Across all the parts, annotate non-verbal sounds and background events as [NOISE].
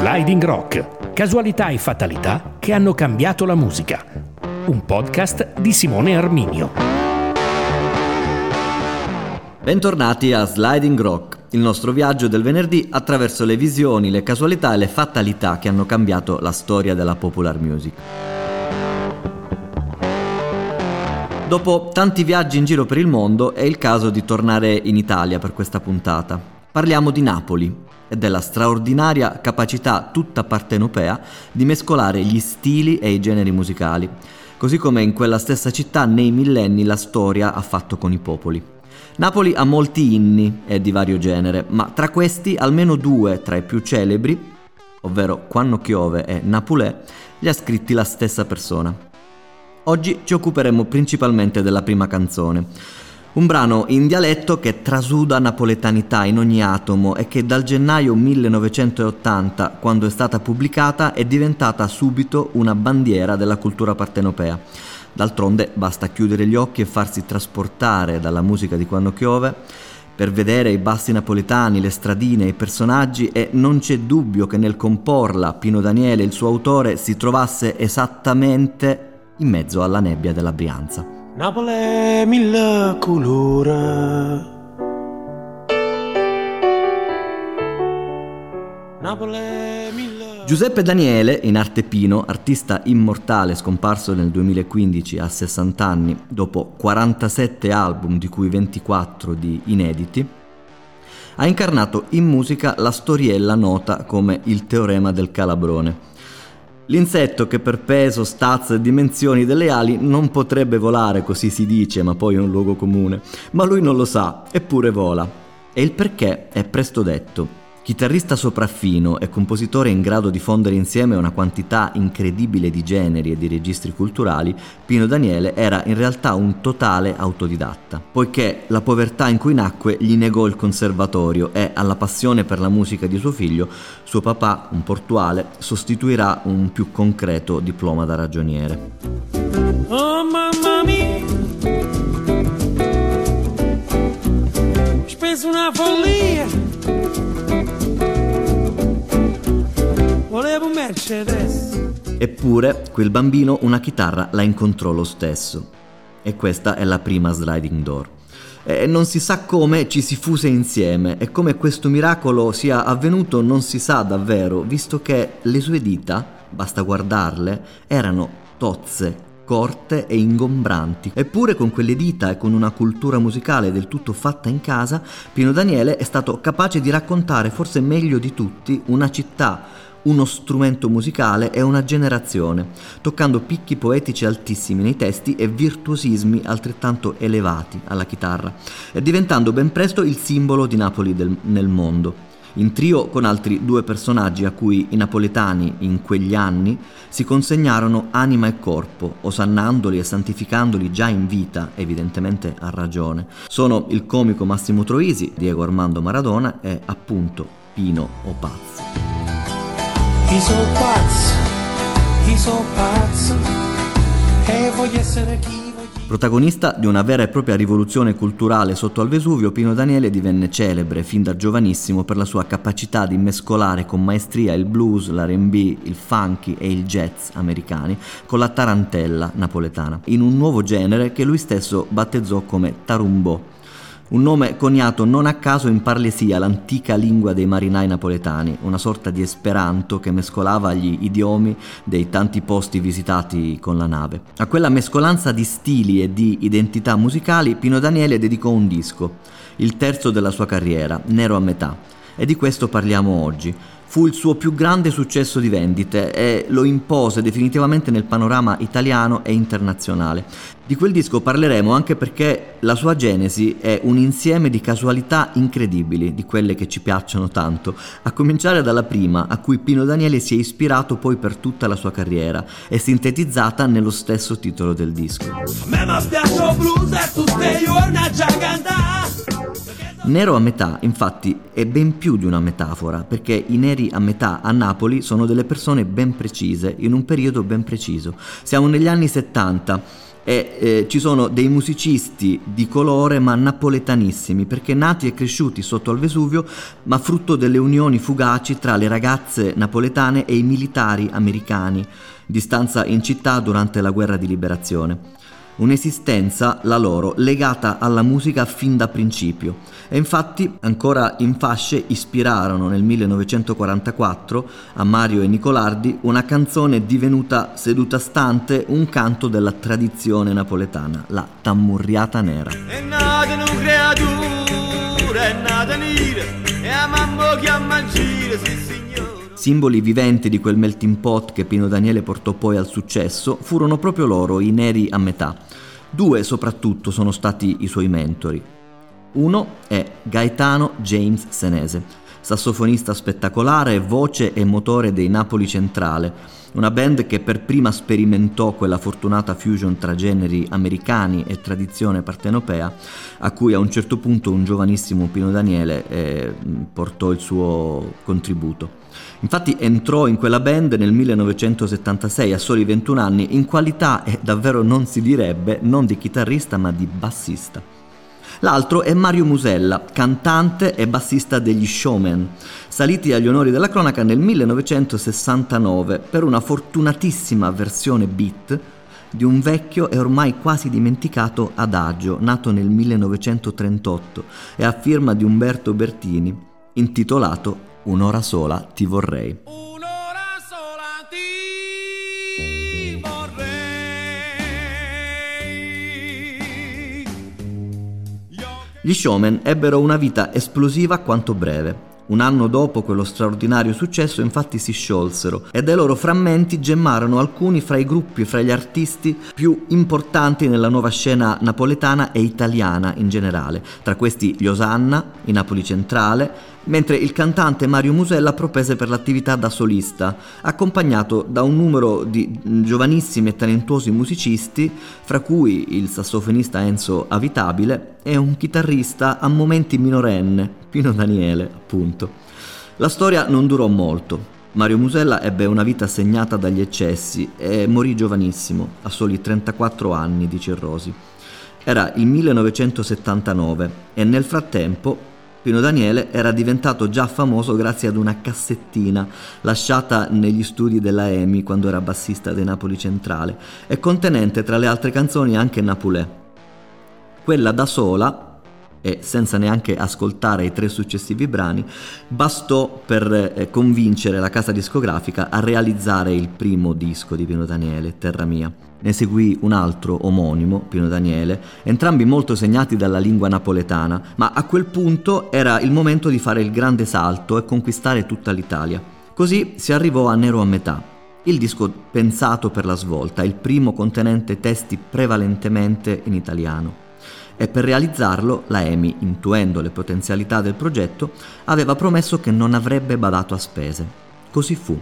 Sliding Rock, casualità e fatalità che hanno cambiato la musica. Un podcast di Simone Arminio. Bentornati a Sliding Rock, il nostro viaggio del venerdì attraverso le visioni, le casualità e le fatalità che hanno cambiato la storia della popular music. Dopo tanti viaggi in giro per il mondo è il caso di tornare in Italia per questa puntata. Parliamo di Napoli, e della straordinaria capacità tutta partenopea di mescolare gli stili e i generi musicali, così come in quella stessa città nei millenni la storia ha fatto con i popoli. Napoli ha molti inni e di vario genere, ma tra questi almeno due tra i più celebri, ovvero Quanno Chiove e Napulè, li ha scritti la stessa persona. Oggi ci occuperemo principalmente della prima canzone, un brano in dialetto che trasuda napoletanità in ogni atomo e che dal gennaio 1980, quando è stata pubblicata, è diventata subito una bandiera della cultura partenopea. D'altronde basta chiudere gli occhi e farsi trasportare dalla musica di Quando Chiove per vedere i bassi napoletani, le stradine, i personaggi e non c'è dubbio che nel comporla Pino Daniele, il suo autore, si trovasse esattamente in mezzo alla nebbia della Brianza. Napoli mille colori. Giuseppe Daniele, in arte Pino, artista immortale scomparso nel 2015 a 60 anni, dopo 47 album di cui 24 di inediti, ha incarnato in musica la storiella nota come il teorema del calabrone L'insetto che per peso, stazza e dimensioni delle ali non potrebbe volare, così si dice, ma poi è un luogo comune. Ma lui non lo sa, eppure vola. E il perché è presto detto. Chitarrista sopraffino e compositore in grado di fondere insieme una quantità incredibile di generi e di registri culturali, Pino Daniele era in realtà un totale autodidatta, poiché la povertà in cui nacque gli negò il conservatorio e alla passione per la musica di suo figlio, suo papà, un portuale, sostituirà un più concreto diploma da ragioniere. Oh mamma mia! Speso una follia! Eppure, quel bambino una chitarra la incontrò lo stesso. E questa è la prima sliding door. E non si sa come ci si fuse insieme e come questo miracolo sia avvenuto non si sa davvero, visto che le sue dita, basta guardarle, erano tozze, corte e ingombranti. Eppure con quelle dita e con una cultura musicale del tutto fatta in casa, Pino Daniele è stato capace di raccontare forse meglio di tutti una città uno strumento musicale e una generazione, toccando picchi poetici altissimi nei testi e virtuosismi altrettanto elevati alla chitarra, e diventando ben presto il simbolo di Napoli del, nel mondo. In trio con altri due personaggi a cui i napoletani in quegli anni si consegnarono anima e corpo, osannandoli e santificandoli già in vita, evidentemente a ragione. Sono il comico Massimo Troisi, Diego Armando Maradona e appunto Pino Opazzi. Chi so pazzo, chi so pazzo, e voglio essere chi Protagonista di una vera e propria rivoluzione culturale sotto al Vesuvio, Pino Daniele divenne celebre fin da giovanissimo per la sua capacità di mescolare con maestria il blues, l'R&B, il funky e il jazz americani con la tarantella napoletana, in un nuovo genere che lui stesso battezzò come tarumbò un nome coniato non a caso in Parlesia, l'antica lingua dei marinai napoletani, una sorta di esperanto che mescolava gli idiomi dei tanti posti visitati con la nave. A quella mescolanza di stili e di identità musicali Pino Daniele dedicò un disco, il terzo della sua carriera, Nero a metà, e di questo parliamo oggi fu il suo più grande successo di vendite e lo impose definitivamente nel panorama italiano e internazionale. Di quel disco parleremo anche perché la sua genesi è un insieme di casualità incredibili, di quelle che ci piacciono tanto, a cominciare dalla prima, a cui Pino Daniele si è ispirato poi per tutta la sua carriera, e sintetizzata nello stesso titolo del disco. Nero a metà, infatti, è ben più di una metafora, perché i neri a metà a Napoli sono delle persone ben precise, in un periodo ben preciso. Siamo negli anni 70 e eh, ci sono dei musicisti di colore ma napoletanissimi perché nati e cresciuti sotto al Vesuvio ma frutto delle unioni fugaci tra le ragazze napoletane e i militari americani di stanza in città durante la guerra di liberazione un'esistenza, la loro, legata alla musica fin da principio. E infatti ancora in fasce ispirarono nel 1944 a Mario e Nicolardi una canzone divenuta seduta stante un canto della tradizione napoletana, la Tammurriata Nera. È nata una creatura, è nata nera, e a mamma che a mangiare, sì signore. Simboli viventi di quel melting pot che Pino Daniele portò poi al successo furono proprio loro, i neri a metà. Due soprattutto sono stati i suoi mentori. Uno è Gaetano James Senese, sassofonista spettacolare, voce e motore dei Napoli Centrale, una band che per prima sperimentò quella fortunata fusion tra generi americani e tradizione partenopea, a cui a un certo punto un giovanissimo Pino Daniele eh, portò il suo contributo. Infatti entrò in quella band nel 1976 a soli 21 anni in qualità, e davvero non si direbbe, non di chitarrista ma di bassista. L'altro è Mario Musella, cantante e bassista degli Showman, saliti agli onori della cronaca nel 1969 per una fortunatissima versione beat di un vecchio e ormai quasi dimenticato adagio nato nel 1938 e a firma di Umberto Bertini, intitolato Un'ora sola ti vorrei. Gli showman ebbero una vita esplosiva quanto breve. Un anno dopo quello straordinario successo infatti si sciolsero e dai loro frammenti gemmarono alcuni fra i gruppi, fra gli artisti più importanti nella nuova scena napoletana e italiana in generale, tra questi gli Osanna, i Napoli Centrale, mentre il cantante Mario Musella propese per l'attività da solista, accompagnato da un numero di giovanissimi e talentuosi musicisti, fra cui il sassofonista Enzo Avitabile e un chitarrista a momenti minorenne, Pino Daniele, appunto. La storia non durò molto. Mario Musella ebbe una vita segnata dagli eccessi e morì giovanissimo, a soli 34 anni di cirrosi. Era il 1979 e nel frattempo Pino Daniele era diventato già famoso grazie ad una cassettina lasciata negli studi della EMI quando era bassista dei Napoli Centrale e contenente tra le altre canzoni anche Napulè. Quella da sola, e senza neanche ascoltare i tre successivi brani, bastò per eh, convincere la casa discografica a realizzare il primo disco di Pino Daniele, Terra Mia. Ne seguì un altro omonimo, Pino Daniele, entrambi molto segnati dalla lingua napoletana, ma a quel punto era il momento di fare il grande salto e conquistare tutta l'Italia. Così si arrivò a Nero a metà, il disco pensato per la svolta, il primo contenente testi prevalentemente in italiano e per realizzarlo la EMI, intuendo le potenzialità del progetto, aveva promesso che non avrebbe badato a spese. Così fu.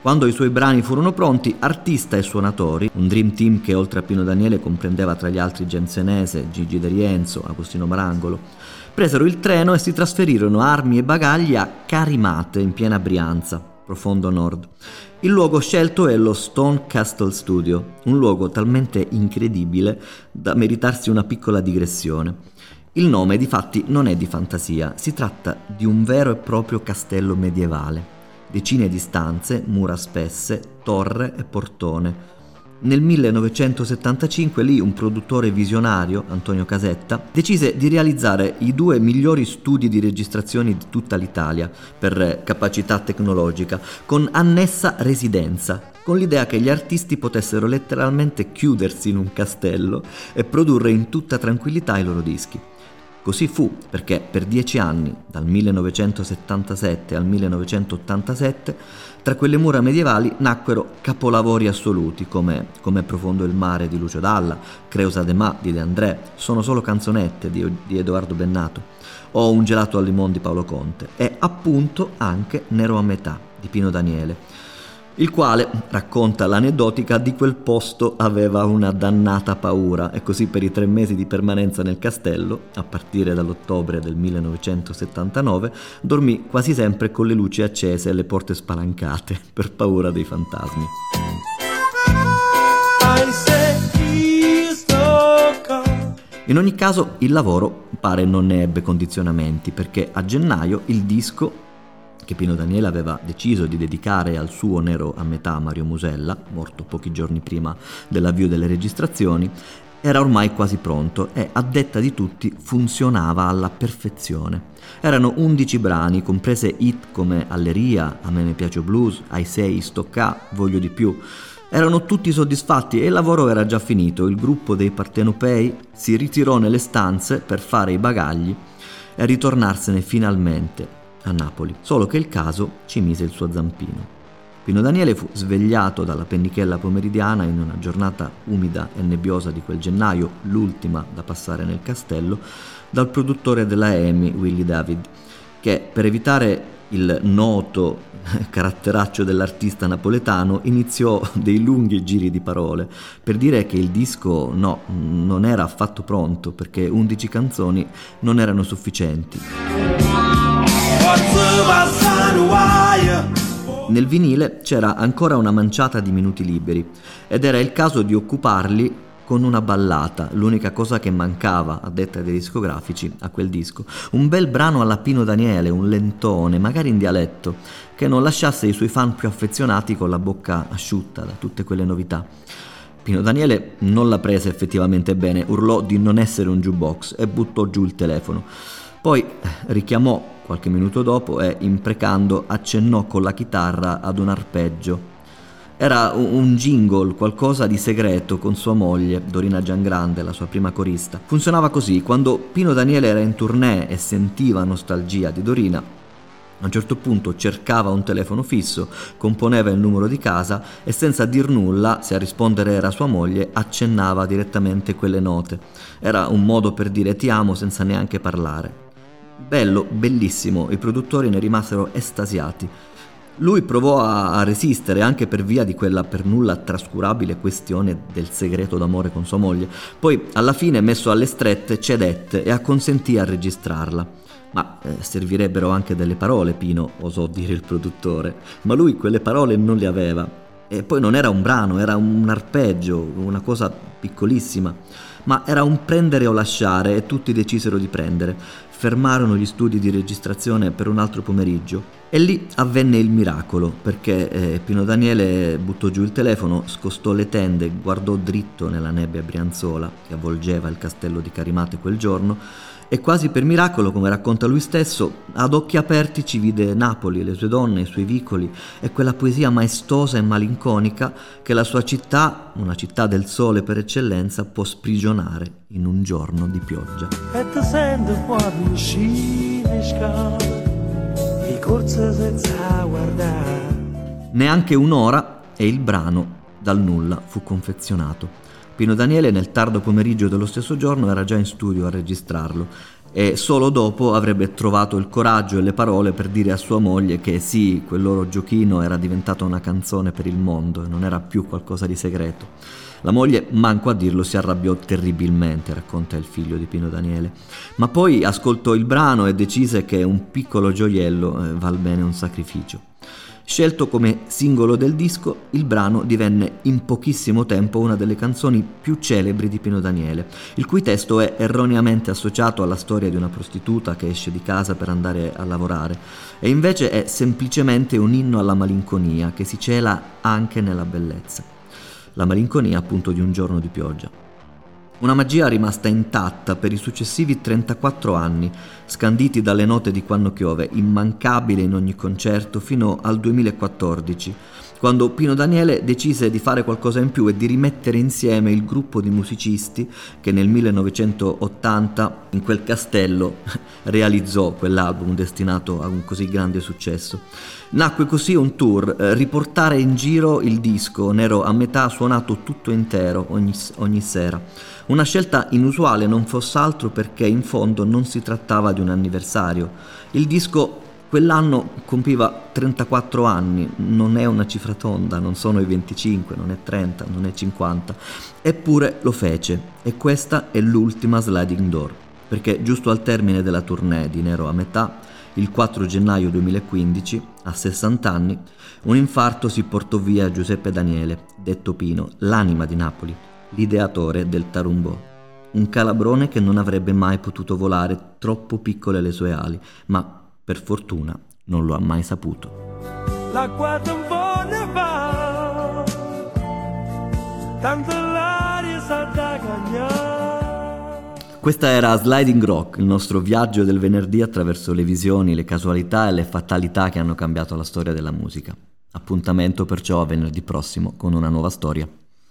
Quando i suoi brani furono pronti, artista e suonatori, un dream team che oltre a Pino Daniele comprendeva tra gli altri Gensenese, Gigi De Rienzo, Agostino Marangolo, presero il treno e si trasferirono armi e bagagli a Carimate, in piena Brianza, profondo nord. Il luogo scelto è lo Stone Castle Studio, un luogo talmente incredibile da meritarsi una piccola digressione. Il nome di fatti non è di fantasia, si tratta di un vero e proprio castello medievale. Decine di stanze, mura spesse, torre e portone, nel 1975 lì un produttore visionario, Antonio Casetta, decise di realizzare i due migliori studi di registrazione di tutta l'Italia per capacità tecnologica, con annessa residenza, con l'idea che gli artisti potessero letteralmente chiudersi in un castello e produrre in tutta tranquillità i loro dischi. Così fu perché per dieci anni, dal 1977 al 1987, tra quelle mura medievali nacquero capolavori assoluti come Come profondo il mare di Lucio Dalla, Creusa de Ma di De André, Sono solo canzonette di, di Edoardo Bennato o Un gelato al limone di Paolo Conte e appunto anche Nero a metà di Pino Daniele il quale racconta l'aneddotica di quel posto aveva una dannata paura e così per i tre mesi di permanenza nel castello, a partire dall'ottobre del 1979, dormì quasi sempre con le luci accese e le porte spalancate [LAUGHS] per paura dei fantasmi. In ogni caso il lavoro pare non ne ebbe condizionamenti perché a gennaio il disco che Pino Daniele aveva deciso di dedicare al suo nero a metà Mario Musella, morto pochi giorni prima dell'avvio delle registrazioni, era ormai quasi pronto e, a detta di tutti, funzionava alla perfezione. Erano 11 brani, comprese hit come Alleria, A me ne piace blues, Ai sei, Stocca, Voglio di più. Erano tutti soddisfatti e il lavoro era già finito. Il gruppo dei partenopei si ritirò nelle stanze per fare i bagagli e ritornarsene finalmente a Napoli. Solo che il caso ci mise il suo zampino. Pino Daniele fu svegliato dalla pennichella pomeridiana in una giornata umida e nebbiosa di quel gennaio, l'ultima da passare nel castello, dal produttore della EMI, Willy David, che per evitare il noto [LAUGHS] caratteraccio dell'artista napoletano iniziò dei lunghi giri di parole per dire che il disco no, non era affatto pronto perché 11 canzoni non erano sufficienti. Nel vinile c'era ancora una manciata di minuti liberi ed era il caso di occuparli con una ballata, l'unica cosa che mancava, a detta dei discografici, a quel disco. Un bel brano alla Pino Daniele, un lentone, magari in dialetto, che non lasciasse i suoi fan più affezionati con la bocca asciutta da tutte quelle novità. Pino Daniele non la prese effettivamente bene, urlò di non essere un jukebox e buttò giù il telefono. Poi richiamò qualche minuto dopo e, imprecando, accennò con la chitarra ad un arpeggio. Era un jingle, qualcosa di segreto con sua moglie, Dorina Giangrande, la sua prima corista. Funzionava così, quando Pino Daniele era in tournée e sentiva nostalgia di Dorina, a un certo punto cercava un telefono fisso, componeva il numero di casa e senza dir nulla, se a rispondere era sua moglie, accennava direttamente quelle note. Era un modo per dire ti amo senza neanche parlare. Bello, bellissimo, i produttori ne rimasero estasiati. Lui provò a, resistere anche per via di quella per nulla trascurabile questione del segreto d'amore con sua moglie. Poi, alla fine, messo alle strette, cedette e acconsentì a registrarla. Ma eh, servirebbero anche delle parole, Pino, osò dire il produttore. Ma lui quelle parole non le aveva. E poi non era un brano, era un arpeggio, una cosa piccolissima. Ma era un prendere o lasciare e tutti decisero di prendere. Fermarono gli studi di registrazione per un altro pomeriggio. E lì avvenne il miracolo perché eh, Pino Daniele buttò giù il telefono, scostò le tende, guardò dritto nella nebbia brianzola che avvolgeva il castello di Carimate quel giorno e quasi per miracolo, come racconta lui stesso, ad occhi aperti ci vide Napoli, le sue donne, i suoi vicoli e quella poesia maestosa e malinconica che la sua città, una città del sole per eccellenza, può sprigionare in un giorno di pioggia. Corse senza guardare. Neanche un'ora e il brano dal nulla fu confezionato. Pino Daniele nel tardo pomeriggio dello stesso giorno era già in studio a registrarlo e solo dopo avrebbe trovato il coraggio e le parole per dire a sua moglie che sì, quel loro giochino era diventato una canzone per il mondo e non era più qualcosa di segreto. La moglie, manco a dirlo, si arrabbiò terribilmente, racconta il figlio di Pino Daniele, ma poi ascoltò il brano e decise che un piccolo gioiello eh, val bene un sacrificio. Scelto come singolo del disco, il brano divenne in pochissimo tempo una delle canzoni più celebri di Pino Daniele, il cui testo è erroneamente associato alla storia di una prostituta che esce di casa per andare a lavorare, e invece è semplicemente un inno alla malinconia che si cela anche nella bellezza. La malinconia appunto di un giorno di pioggia. Una magia rimasta intatta per i successivi 34 anni, scanditi dalle note di Quando Chiove, immancabile in ogni concerto fino al 2014, quando Pino Daniele decise di fare qualcosa in più e di rimettere insieme il gruppo di musicisti che nel 1980 in quel castello [LAUGHS] realizzò quell'album destinato a un così grande successo. Nacque così un tour, eh, riportare in giro il disco nero a metà suonato tutto intero ogni, ogni sera. Una scelta inusuale non fosse altro perché in fondo non si trattava di un anniversario. Il disco quell'anno compiva 34 anni, non è una cifra tonda, non sono i 25, non è 30, non è 50, eppure lo fece e questa è l'ultima sliding door, perché giusto al termine della tournée di Nero a metà, il 4 gennaio 2015, a 60 anni, un infarto si portò via Giuseppe Daniele, detto Pino, l'anima di Napoli l'ideatore del tarumbò. Un calabrone che non avrebbe mai potuto volare, troppo piccole le sue ali, ma per fortuna non lo ha mai saputo. L'acqua un po' ne va, tanto l'aria sa da. Questa era Sliding Rock, il nostro viaggio del venerdì attraverso le visioni, le casualità e le fatalità che hanno cambiato la storia della musica. Appuntamento perciò a venerdì prossimo con una nuova storia.